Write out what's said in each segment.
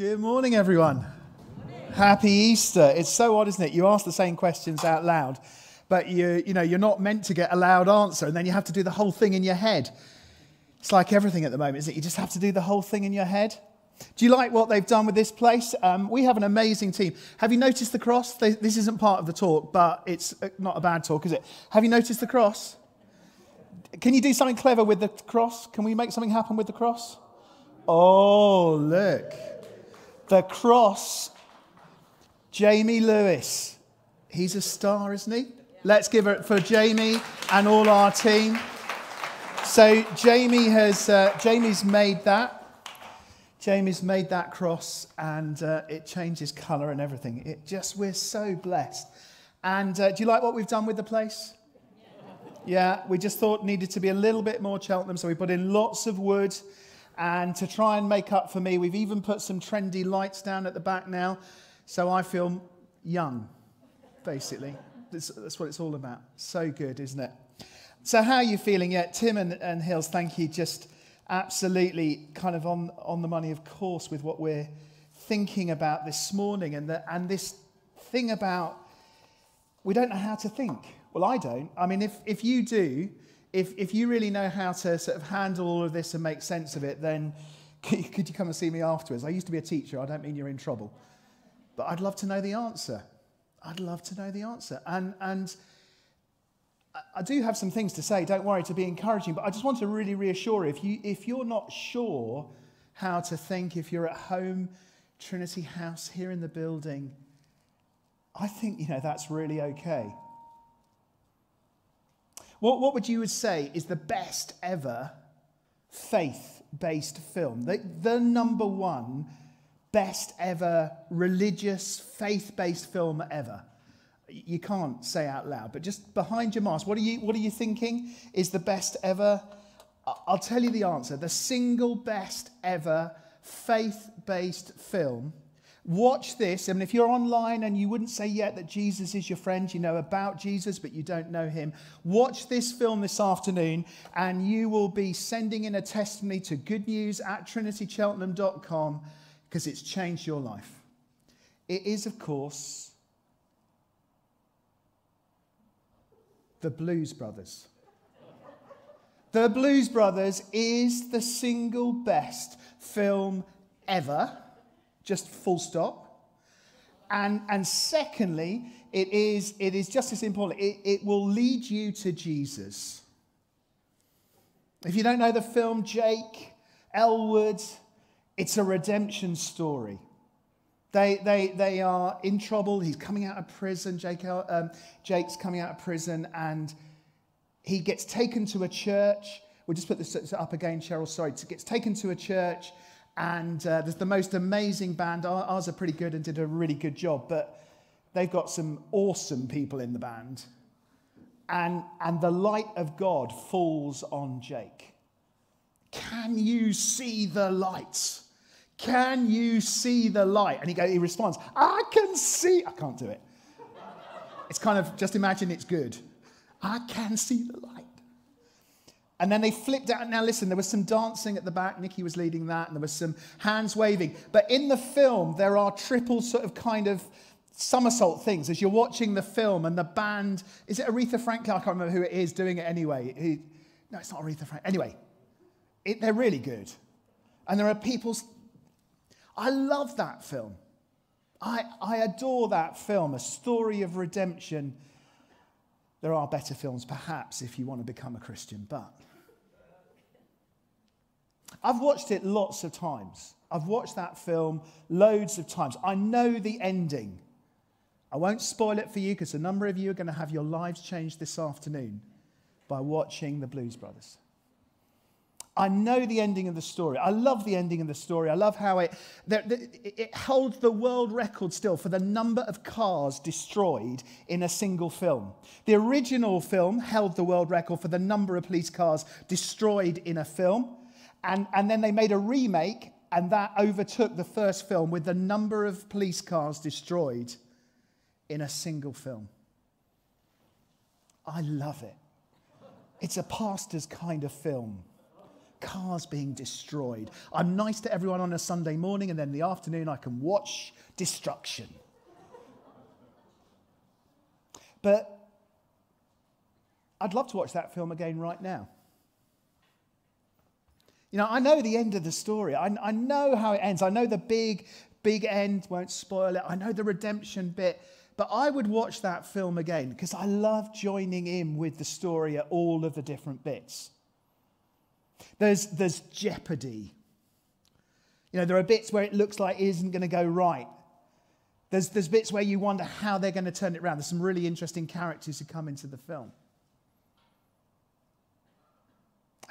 Good morning, everyone. Happy Easter. It's so odd, isn't it? You ask the same questions out loud, but you, you know, you're not meant to get a loud answer, and then you have to do the whole thing in your head. It's like everything at the moment, isn't it? You just have to do the whole thing in your head. Do you like what they've done with this place? Um, we have an amazing team. Have you noticed the cross? They, this isn't part of the talk, but it's uh, not a bad talk, is it? Have you noticed the cross? Can you do something clever with the cross? Can we make something happen with the cross? Oh, look. The cross. Jamie Lewis. He's a star, isn't he? Let's give it for Jamie and all our team. So Jamie has uh, Jamie's made that. Jamie's made that cross, and uh, it changes colour and everything. It just we're so blessed. And uh, do you like what we've done with the place? Yeah, we just thought needed to be a little bit more Cheltenham, so we put in lots of wood. And to try and make up for me, we've even put some trendy lights down at the back now, so I feel young, basically. That's, that's what it's all about. So good, isn't it? So, how are you feeling? Yeah, Tim and, and Hills, thank you. Just absolutely kind of on, on the money, of course, with what we're thinking about this morning and, the, and this thing about we don't know how to think. Well, I don't. I mean, if, if you do, if, if you really know how to sort of handle all of this and make sense of it, then could, you come and see me afterwards? I used to be a teacher. I don't mean you're in trouble. But I'd love to know the answer. I'd love to know the answer. And, and I do have some things to say, don't worry, to be encouraging, but I just want to really reassure if, you, if you're not sure how to think, if you're at home, Trinity House, here in the building, I think, you know, that's really okay. What, what would you say is the best ever faith-based film? The, the number one best ever religious, faith-based film ever? You can't say out loud, but just behind your mask, what are you, what are you thinking is the best ever? I'll tell you the answer. The single best ever faith-based film Watch this. I mean, if you're online and you wouldn't say yet that Jesus is your friend, you know about Jesus, but you don't know him, watch this film this afternoon and you will be sending in a testimony to good news at trinitycheltenham.com because it's changed your life. It is, of course, the Blues Brothers. The Blues Brothers is the single best film ever just full stop. And, and secondly, it is, it is just as important, it, it will lead you to Jesus. If you don't know the film, Jake Elwood, it's a redemption story. They, they, they are in trouble. He's coming out of prison. Jake, um, Jake's coming out of prison, and he gets taken to a church. We'll just put this up again, Cheryl. Sorry. Gets taken to a church and uh, there's the most amazing band. Ours are pretty good and did a really good job, but they've got some awesome people in the band. And, and the light of God falls on Jake. Can you see the light? Can you see the light? And he, go, he responds, I can see. I can't do it. It's kind of just imagine it's good. I can see the light. And then they flipped out. Now, listen, there was some dancing at the back. Nikki was leading that, and there was some hands waving. But in the film, there are triple sort of kind of somersault things as you're watching the film, and the band is it Aretha Franklin? I can't remember who it is doing it anyway. No, it's not Aretha Franklin. Anyway, it, they're really good. And there are people. I love that film. I, I adore that film, a story of redemption. There are better films, perhaps, if you want to become a Christian, but I've watched it lots of times. I've watched that film loads of times. I know the ending. I won't spoil it for you because a number of you are going to have your lives changed this afternoon by watching the Blues Brothers. I know the ending of the story. I love the ending of the story. I love how it, it holds the world record still for the number of cars destroyed in a single film. The original film held the world record for the number of police cars destroyed in a film. And, and then they made a remake, and that overtook the first film with the number of police cars destroyed in a single film. I love it. It's a pastor's kind of film. cars being destroyed. I'm nice to everyone on a Sunday morning, and then in the afternoon I can watch destruction. But I'd love to watch that film again right now. You know, I know the end of the story. I, I know how it ends. I know the big, big end, won't spoil it. I know the redemption bit. But I would watch that film again because I love joining in with the story at all of the different bits. There's, there's jeopardy. You know, there are bits where it looks like it isn't going to go right. There's, there's bits where you wonder how they're going to turn it around. There's some really interesting characters who come into the film.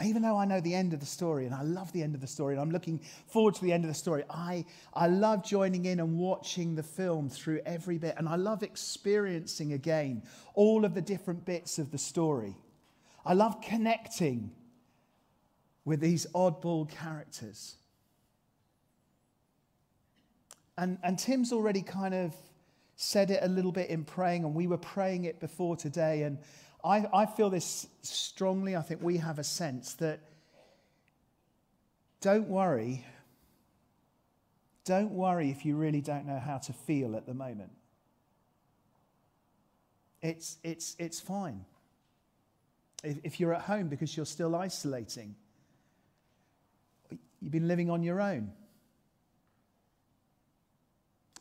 Even though I know the end of the story and I love the end of the story and I'm looking forward to the end of the story, I, I love joining in and watching the film through every bit. And I love experiencing again all of the different bits of the story. I love connecting with these oddball characters. And, and Tim's already kind of said it a little bit in praying, and we were praying it before today. And I, I feel this strongly. I think we have a sense that don't worry. Don't worry if you really don't know how to feel at the moment. It's, it's, it's fine. If, if you're at home because you're still isolating, you've been living on your own.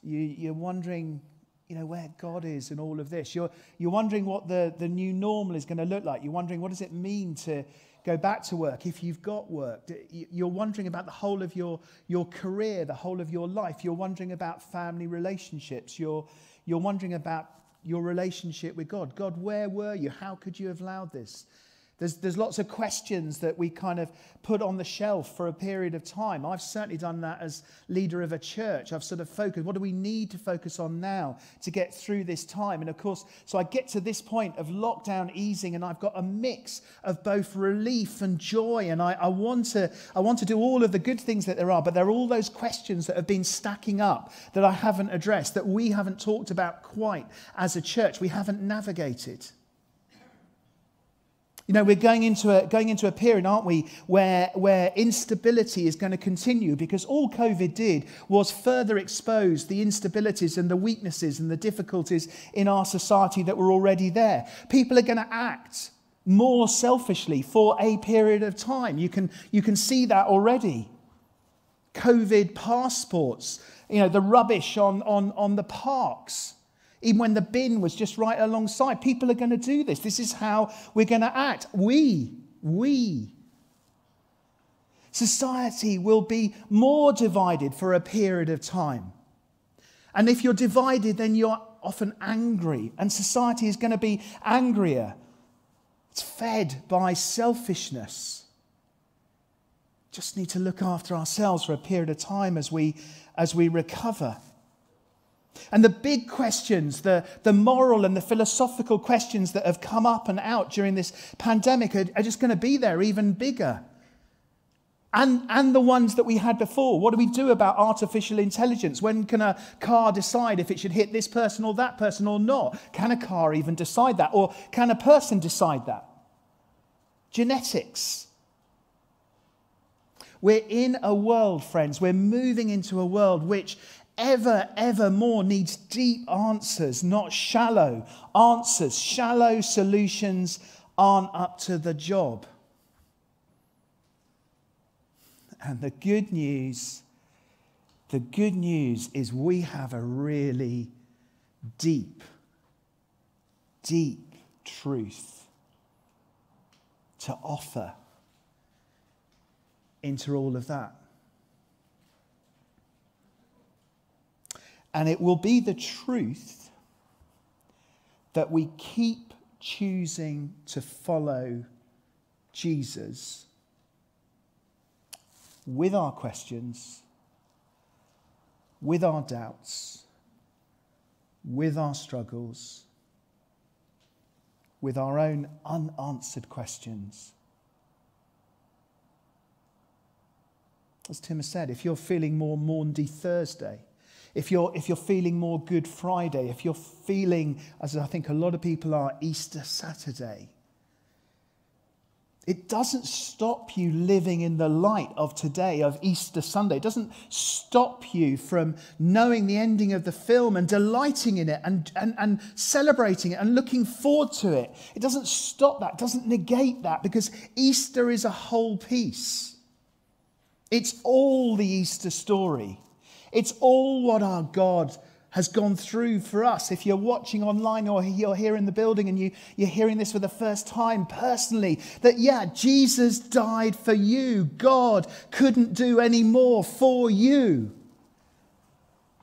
You, you're wondering you know, where God is and all of this. You're, you're wondering what the, the new normal is going to look like. You're wondering what does it mean to go back to work if you've got work. You're wondering about the whole of your, your career, the whole of your life. You're wondering about family relationships. You're, you're wondering about your relationship with God. God, where were you? How could you have allowed this? There's, there's lots of questions that we kind of put on the shelf for a period of time. I've certainly done that as leader of a church. I've sort of focused, what do we need to focus on now to get through this time? And of course, so I get to this point of lockdown easing, and I've got a mix of both relief and joy. And I, I, want, to, I want to do all of the good things that there are, but there are all those questions that have been stacking up that I haven't addressed, that we haven't talked about quite as a church. We haven't navigated. You know, we're going into a, going into a period, aren't we, where, where instability is going to continue because all COVID did was further expose the instabilities and the weaknesses and the difficulties in our society that were already there. People are going to act more selfishly for a period of time. You can, you can see that already. COVID passports, you know, the rubbish on, on, on the parks even when the bin was just right alongside. People are going to do this. This is how we're going to act. We, we. Society will be more divided for a period of time. And if you're divided, then you're often angry, and society is going to be angrier. It's fed by selfishness. Just need to look after ourselves for a period of time as we, as we recover. And the big questions, the, the moral and the philosophical questions that have come up and out during this pandemic are, are just going to be there even bigger. And, and the ones that we had before. What do we do about artificial intelligence? When can a car decide if it should hit this person or that person or not? Can a car even decide that? Or can a person decide that? Genetics. We're in a world, friends, we're moving into a world which ever, ever more needs deep answers, not shallow answers. Shallow solutions aren't up to the job. And the good news, the good news is we have a really deep, deep truth to offer into all of that. And it will be the truth that we keep choosing to follow Jesus with our questions, with our doubts, with our struggles, with our own unanswered questions. As Tim has said, if you're feeling more Maundy Thursday, if you're, if you're feeling more Good Friday, if you're feeling, as I think a lot of people are, Easter Saturday, It doesn't stop you living in the light of today, of Easter Sunday. It doesn't stop you from knowing the ending of the film and delighting in it and, and, and celebrating it and looking forward to it. It doesn't stop that, doesn't negate that because Easter is a whole piece. It's all the Easter story. It's all what our God has gone through for us. If you're watching online or you're here in the building and you, you're hearing this for the first time personally, that yeah, Jesus died for you. God couldn't do any more for you.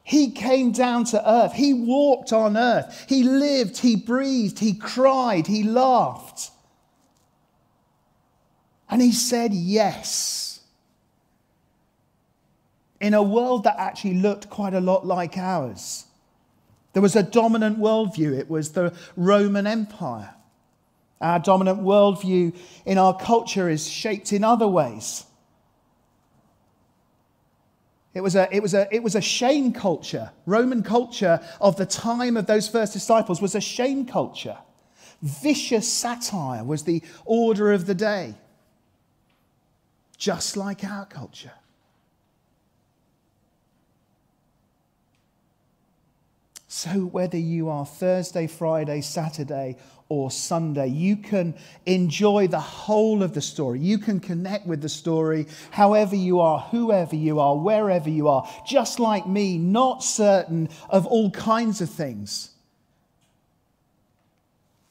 He came down to earth. He walked on earth. He lived, he breathed, he cried, he laughed. And he said yes. In a world that actually looked quite a lot like ours. There was a dominant worldview, it was the Roman Empire. Our dominant worldview in our culture is shaped in other ways. It was, a, it, was a, it was a shame culture. Roman culture of the time of those first disciples was a shame culture. Vicious satire was the order of the day, just like our culture. So, whether you are Thursday, Friday, Saturday, or Sunday, you can enjoy the whole of the story. You can connect with the story however you are, whoever you are, wherever you are, just like me, not certain of all kinds of things,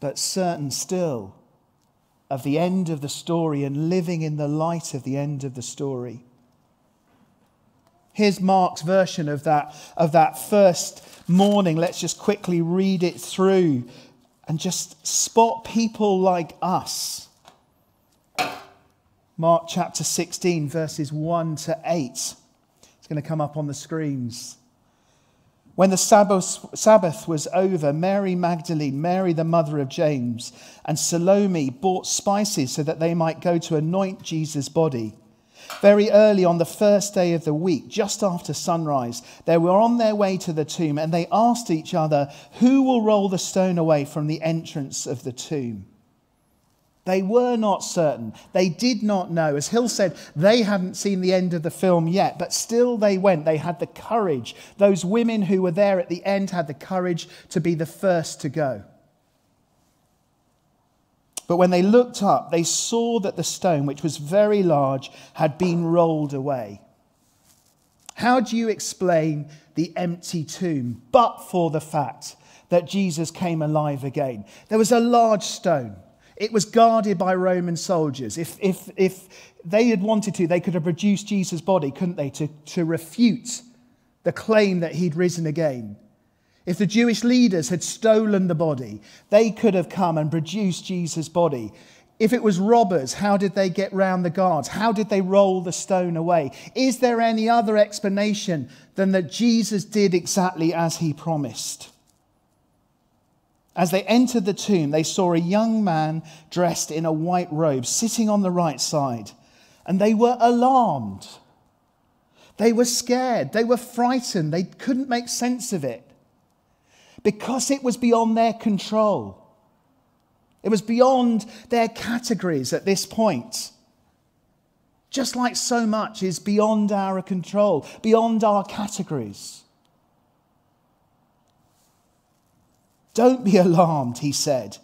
but certain still of the end of the story and living in the light of the end of the story. Here's Mark's version of that, of that first morning. Let's just quickly read it through and just spot people like us. Mark chapter 16, verses 1 to 8. It's going to come up on the screens. When the Sabbath, Sabbath was over, Mary Magdalene, Mary the mother of James, and Salome bought spices so that they might go to anoint Jesus' body. Very early on the first day of the week, just after sunrise, they were on their way to the tomb and they asked each other, Who will roll the stone away from the entrance of the tomb? They were not certain. They did not know. As Hill said, they hadn't seen the end of the film yet, but still they went. They had the courage. Those women who were there at the end had the courage to be the first to go. But when they looked up, they saw that the stone, which was very large, had been rolled away. How do you explain the empty tomb, but for the fact that Jesus came alive again? There was a large stone. It was guarded by Roman soldiers. If, if, if they had wanted to, they could have produced Jesus' body, couldn't they, to, to refute the claim that he'd risen again. If the Jewish leaders had stolen the body, they could have come and produced Jesus' body. If it was robbers, how did they get round the guards? How did they roll the stone away? Is there any other explanation than that Jesus did exactly as he promised? As they entered the tomb, they saw a young man dressed in a white robe sitting on the right side, and they were alarmed. They were scared. They were frightened. They couldn't make sense of it because it was beyond their control. It was beyond their categories at this point. Just like so much is beyond our control, beyond our categories. Don't be alarmed, he said.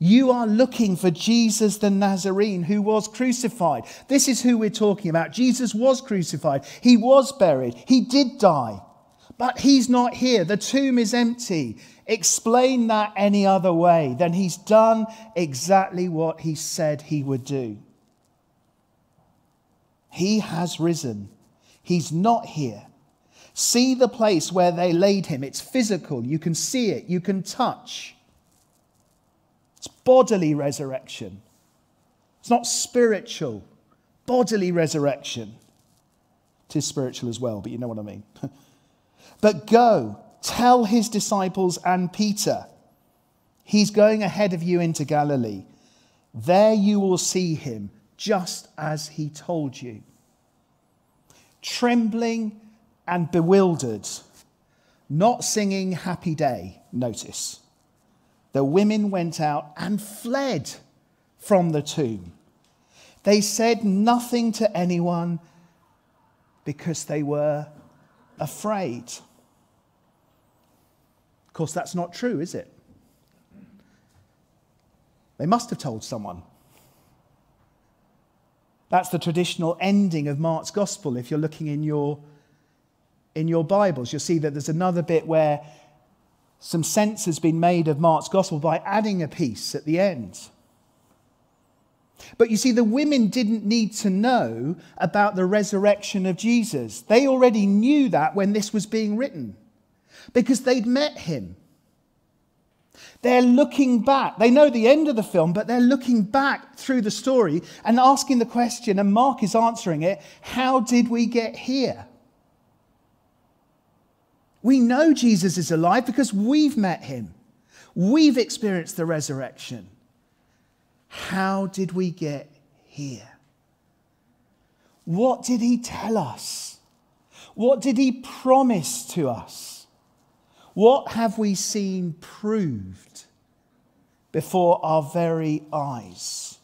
You are looking for Jesus the Nazarene who was crucified. This is who we're talking about. Jesus was crucified. He was buried. He did die. But he's not here. The tomb is empty. Explain that any other way. Then he's done exactly what he said he would do. He has risen. He's not here. See the place where they laid him. It's physical. You can see it. You can touch. It's bodily resurrection. It's not spiritual, bodily resurrection. It is spiritual as well, but you know what I mean. But go, tell his disciples and Peter, he's going ahead of you into Galilee. There you will see him, just as he told you. Trembling and bewildered, not singing happy day, notice. The women went out and fled from the tomb, They said nothing to anyone because they were afraid. Course, that's not true, is it? They must have told someone. That's the traditional ending of Mark's gospel. If you're looking in your, in your Bibles, you'll see that there's another bit where some sense has been made of Mark's gospel by adding a piece at the end. But you see, the women didn't need to know about the resurrection of Jesus. They already knew that when this was being written because they'd met him. They're looking back. They know the end of the film, but they're looking back through the story and asking the question, and Mark is answering it how did we get here? We know Jesus is alive because we've met him, we've experienced the resurrection. How did we get here? What did he tell us? What did he promise to us? What have we seen proved before our very eyes?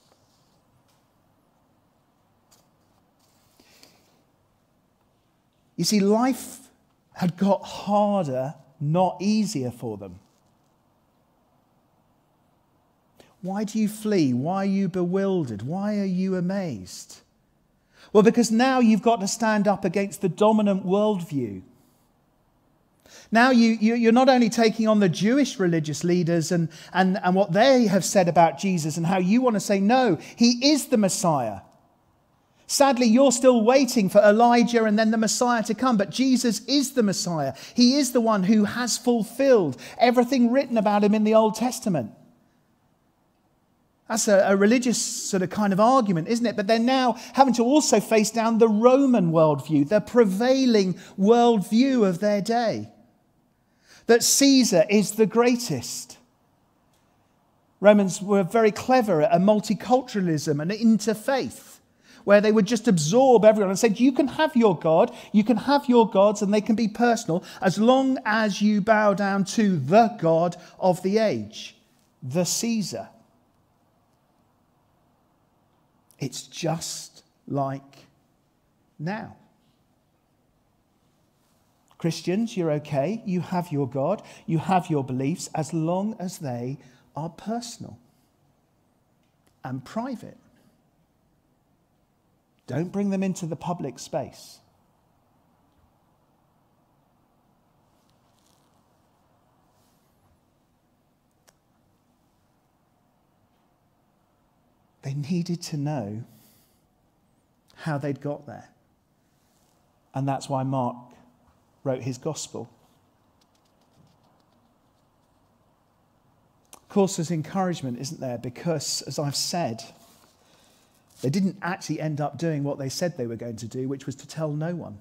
You see, life had got harder, not easier for them. Why do you flee? Why are you bewildered? Why are you amazed? Well, because now you've got to stand up against the dominant worldview. Now you, you, are not only taking on the Jewish religious leaders and, and, and what they have said about Jesus and how you want to say, no, he is the Messiah. Sadly, you're still waiting for Elijah and then the Messiah to come, but Jesus is the Messiah. He is the one who has fulfilled everything written about him in the Old Testament. That's a, a, religious sort of kind of argument, isn't it? But they're now having to also face down the Roman worldview, the prevailing worldview of their day. That Caesar is the greatest. Romans were very clever at a multiculturalism and interfaith where they would just absorb everyone and said, You can have your God, you can have your gods, and they can be personal as long as you bow down to the God of the age, the Caesar. It's just like now. Christians, you're okay. You have your God, you have your beliefs, as long as they are personal and private. Don't bring them into the public space. They needed to know how they'd got there. And that's why Mark wrote his gospel. Of course, there's encouragement, isn't there? Because, as I've said, they didn't actually end up doing what they said they were going to do, which was to tell no one.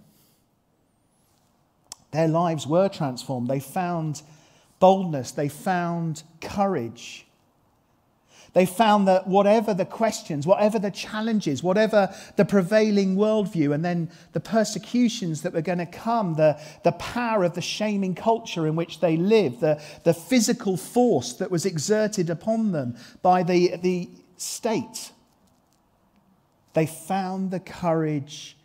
Their lives were transformed. They found boldness, they found courage. They found that whatever the questions, whatever the challenges, whatever the prevailing worldview, and then the persecutions that were going to come, the, the power of the shaming culture in which they lived, the, the physical force that was exerted upon them by the, the state they found the courage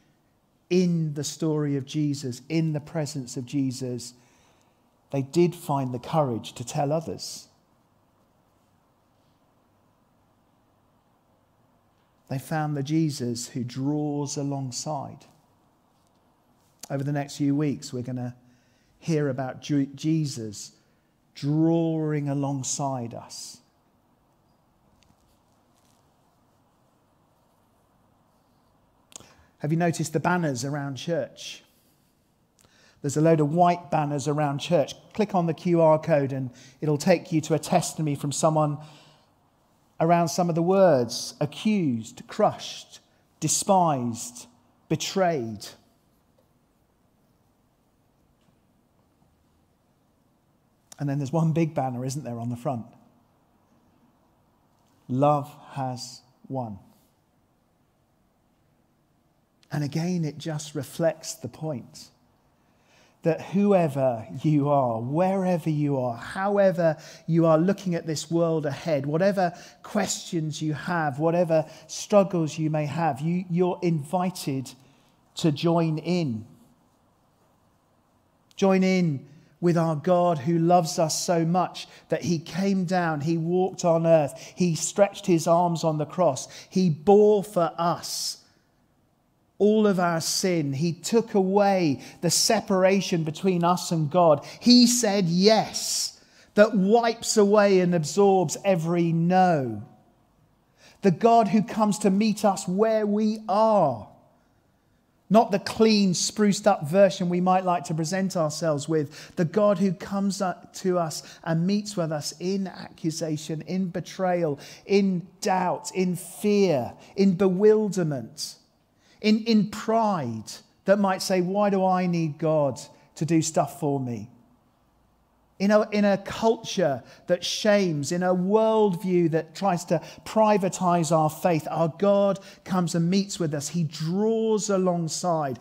in the story of Jesus, in the presence of Jesus. They did find the courage to tell others. They found the Jesus who draws alongside. Over the next few weeks, we're going to hear about Jesus drawing alongside us Have you noticed the banners around church? There's a load of white banners around church. Click on the QR code and it'll take you to a testimony from someone around some of the words accused, crushed, despised, betrayed. And then there's one big banner, isn't there, on the front? Love has won. And again, it just reflects the point that whoever you are, wherever you are, however you are looking at this world ahead, whatever questions you have, whatever struggles you may have, you, you're invited to join in. Join in with our God who loves us so much that he came down, he walked on earth, he stretched his arms on the cross, he bore for us all of our sin. He took away the separation between us and God. He said yes, that wipes away and absorbs every no. The God who comes to meet us where we are. Not the clean, spruced up version we might like to present ourselves with. The God who comes to us and meets with us in accusation, in betrayal, in doubt, in fear, in bewilderment in, in pride that might say, Why do I need God to do stuff for me? In a, in a culture that shames, in a worldview that tries to privatize our faith, our God comes and meets with us. He draws alongside.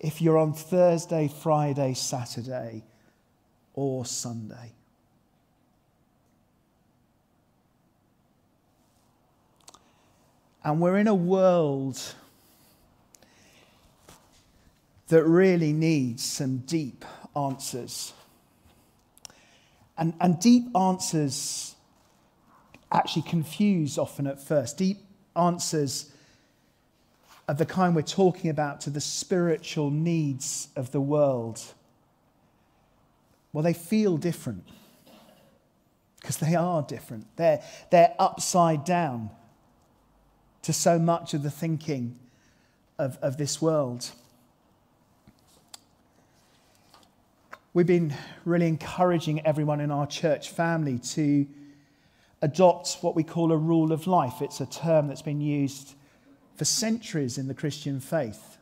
If you're on Thursday, Friday, Saturday, or Sunday. And we're in a world that really needs some deep answers. And, and deep answers actually confuse often at first. Deep answers of the kind we're talking about to the spiritual needs of the world, well, they feel different because they are different. They're, they're upside down to so much of the thinking of, of this world. We've been really encouraging everyone in our church family to adopt what we call a rule of life. It's a term that's been used for centuries in the Christian faith.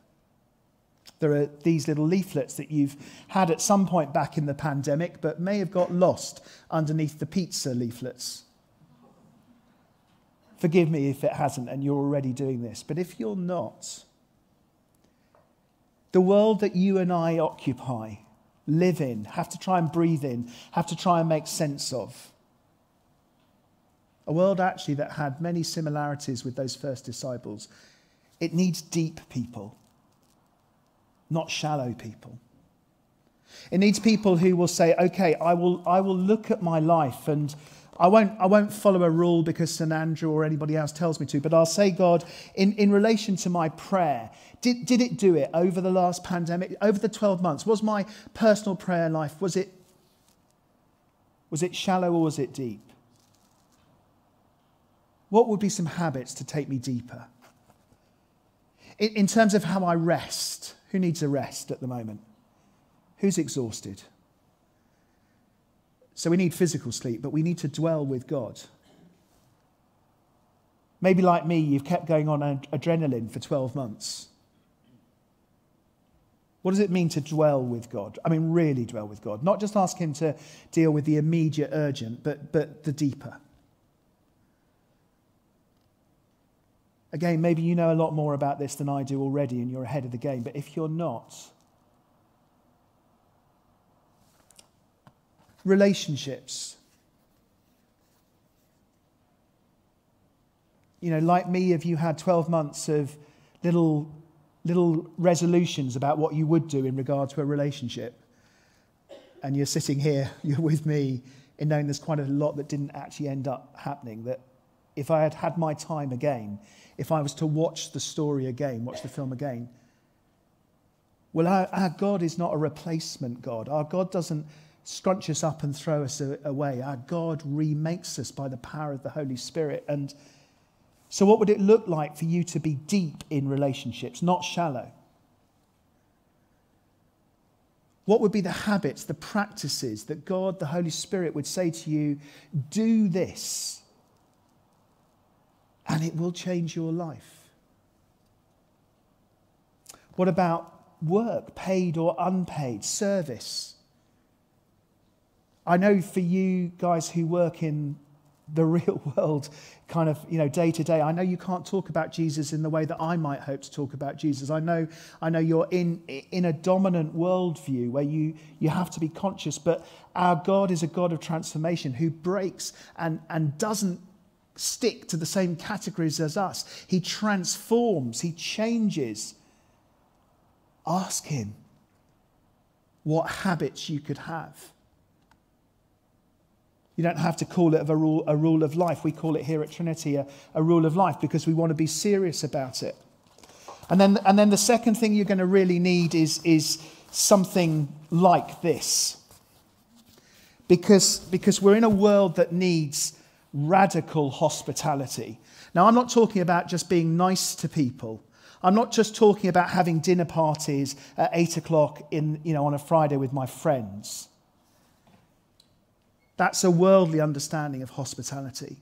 There are these little leaflets that you've had at some point back in the pandemic, but may have got lost underneath the pizza leaflets. Forgive me if it hasn't and you're already doing this, but if you're not, the world that you and I occupy live in, have to try and breathe in, have to try and make sense of. A world actually that had many similarities with those first disciples. It needs deep people, not shallow people. It needs people who will say, okay, I will, I will look at my life and I won't, I won't follow a rule because St. Andrew or anybody else tells me to, but I'll say, God, in, in relation to my prayer, did, did it do it over the last pandemic, over the 12 months? Was my personal prayer life, was it, was it shallow or was it deep? What would be some habits to take me deeper? In, in terms of how I rest, who needs a rest at the moment? Who's exhausted? So we need physical sleep, but we need to dwell with God. Maybe like me, you've kept going on adrenaline for 12 months. What does it mean to dwell with God? I mean, really dwell with God. Not just ask Him to deal with the immediate urgent, but, but the deeper. Again, maybe you know a lot more about this than I do already and you're ahead of the game, but if you're not, relationships. You know, like me, have you had 12 months of little little resolutions about what you would do in regard to a relationship. And you're sitting here, you're with me, in knowing there's quite a lot that didn't actually end up happening. That if I had had my time again, if I was to watch the story again, watch the film again, well, our, our God is not a replacement God. Our God doesn't scrunch us up and throw us away. Our God remakes us by the power of the Holy Spirit. And so, what would it look like for you to be deep in relationships, not shallow? What would be the habits, the practices that God, the Holy Spirit, would say to you, do this, and it will change your life? What about work, paid or unpaid, service? I know for you guys who work in the real world kind of you know day to day i know you can't talk about jesus in the way that i might hope to talk about jesus. I know i know you're in in a dominant worldview where you you have to be conscious but our god is a god of transformation who breaks and and doesn't stick to the same categories as us. He transforms he changes. Ask him what habits you could have you don't have to call it a rule, a rule of life. We call it here at Trinity a, a rule of life because we want to be serious about it. And then, and then the second thing you're going to really need is, is something like this. Because, because we're in a world that needs radical hospitality. Now, I'm not talking about just being nice to people. I'm not just talking about having dinner parties at eight o'clock in, you know, on a Friday with my friends. That's a worldly understanding of hospitality.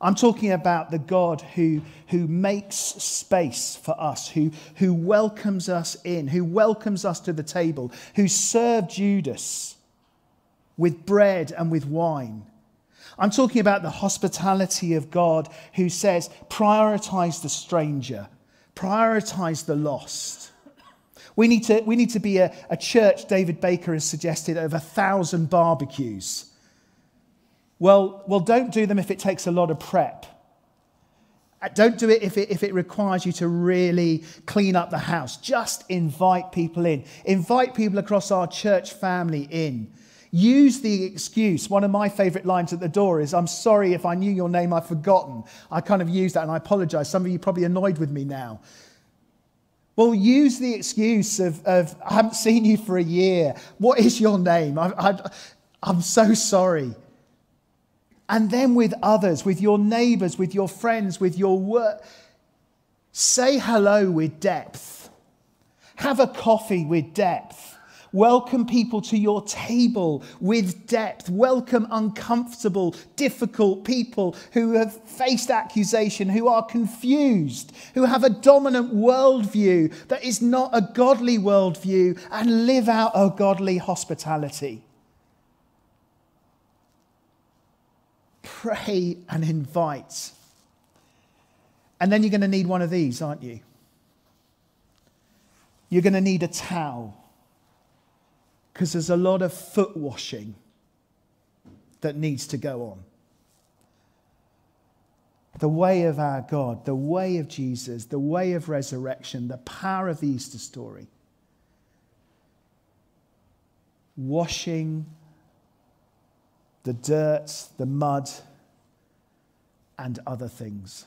I'm talking about the God who, who makes space for us, who, who welcomes us in, who welcomes us to the table, who served Judas with bread and with wine. I'm talking about the hospitality of God who says, prioritize the stranger, prioritize the lost. We need to, we need to be a, a church, David Baker has suggested, of a thousand barbecues well, well, don't do them if it takes a lot of prep. Uh, don't do it if, it if it requires you to really clean up the house. Just invite people in. Invite people across our church family in. Use the excuse. One of my favorite lines at the door is, I'm sorry if I knew your name, I've forgotten. I kind of use that and I apologize. Some of you probably annoyed with me now. Well, use the excuse of, of I haven't seen you for a year. What is your name? I, I, I'm so sorry and then with others, with your neighbors, with your friends, with your work. Say hello with depth. Have a coffee with depth. Welcome people to your table with depth. Welcome uncomfortable, difficult people who have faced accusation, who are confused, who have a dominant worldview that is not a godly worldview, and live out a godly hospitality. Pray and invite. And then you're going to need one of these, aren't you? You're going to need a towel because there's a lot of foot washing that needs to go on. The way of our God, the way of Jesus, the way of resurrection, the power of the Easter story. Washing the dirt, the mud, and other things.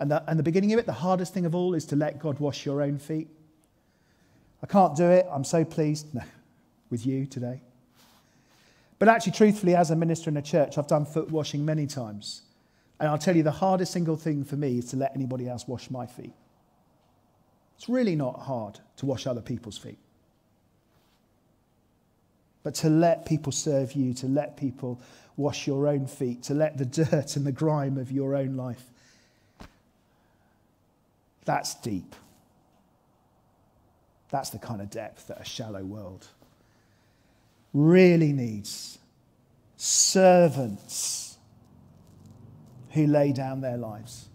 And the, and the beginning of it, the hardest thing of all, is to let God wash your own feet. I can't do it. I'm so pleased no, with you today. But actually, truthfully, as a minister in a church, I've done foot washing many times. And I'll tell you, the hardest single thing for me is to let anybody else wash my feet. It's really not hard to wash other people's feet but to let people serve you, to let people wash your own feet, to let the dirt and the grime of your own life. That's deep. That's the kind of depth that a shallow world really needs. Servants who lay down their lives.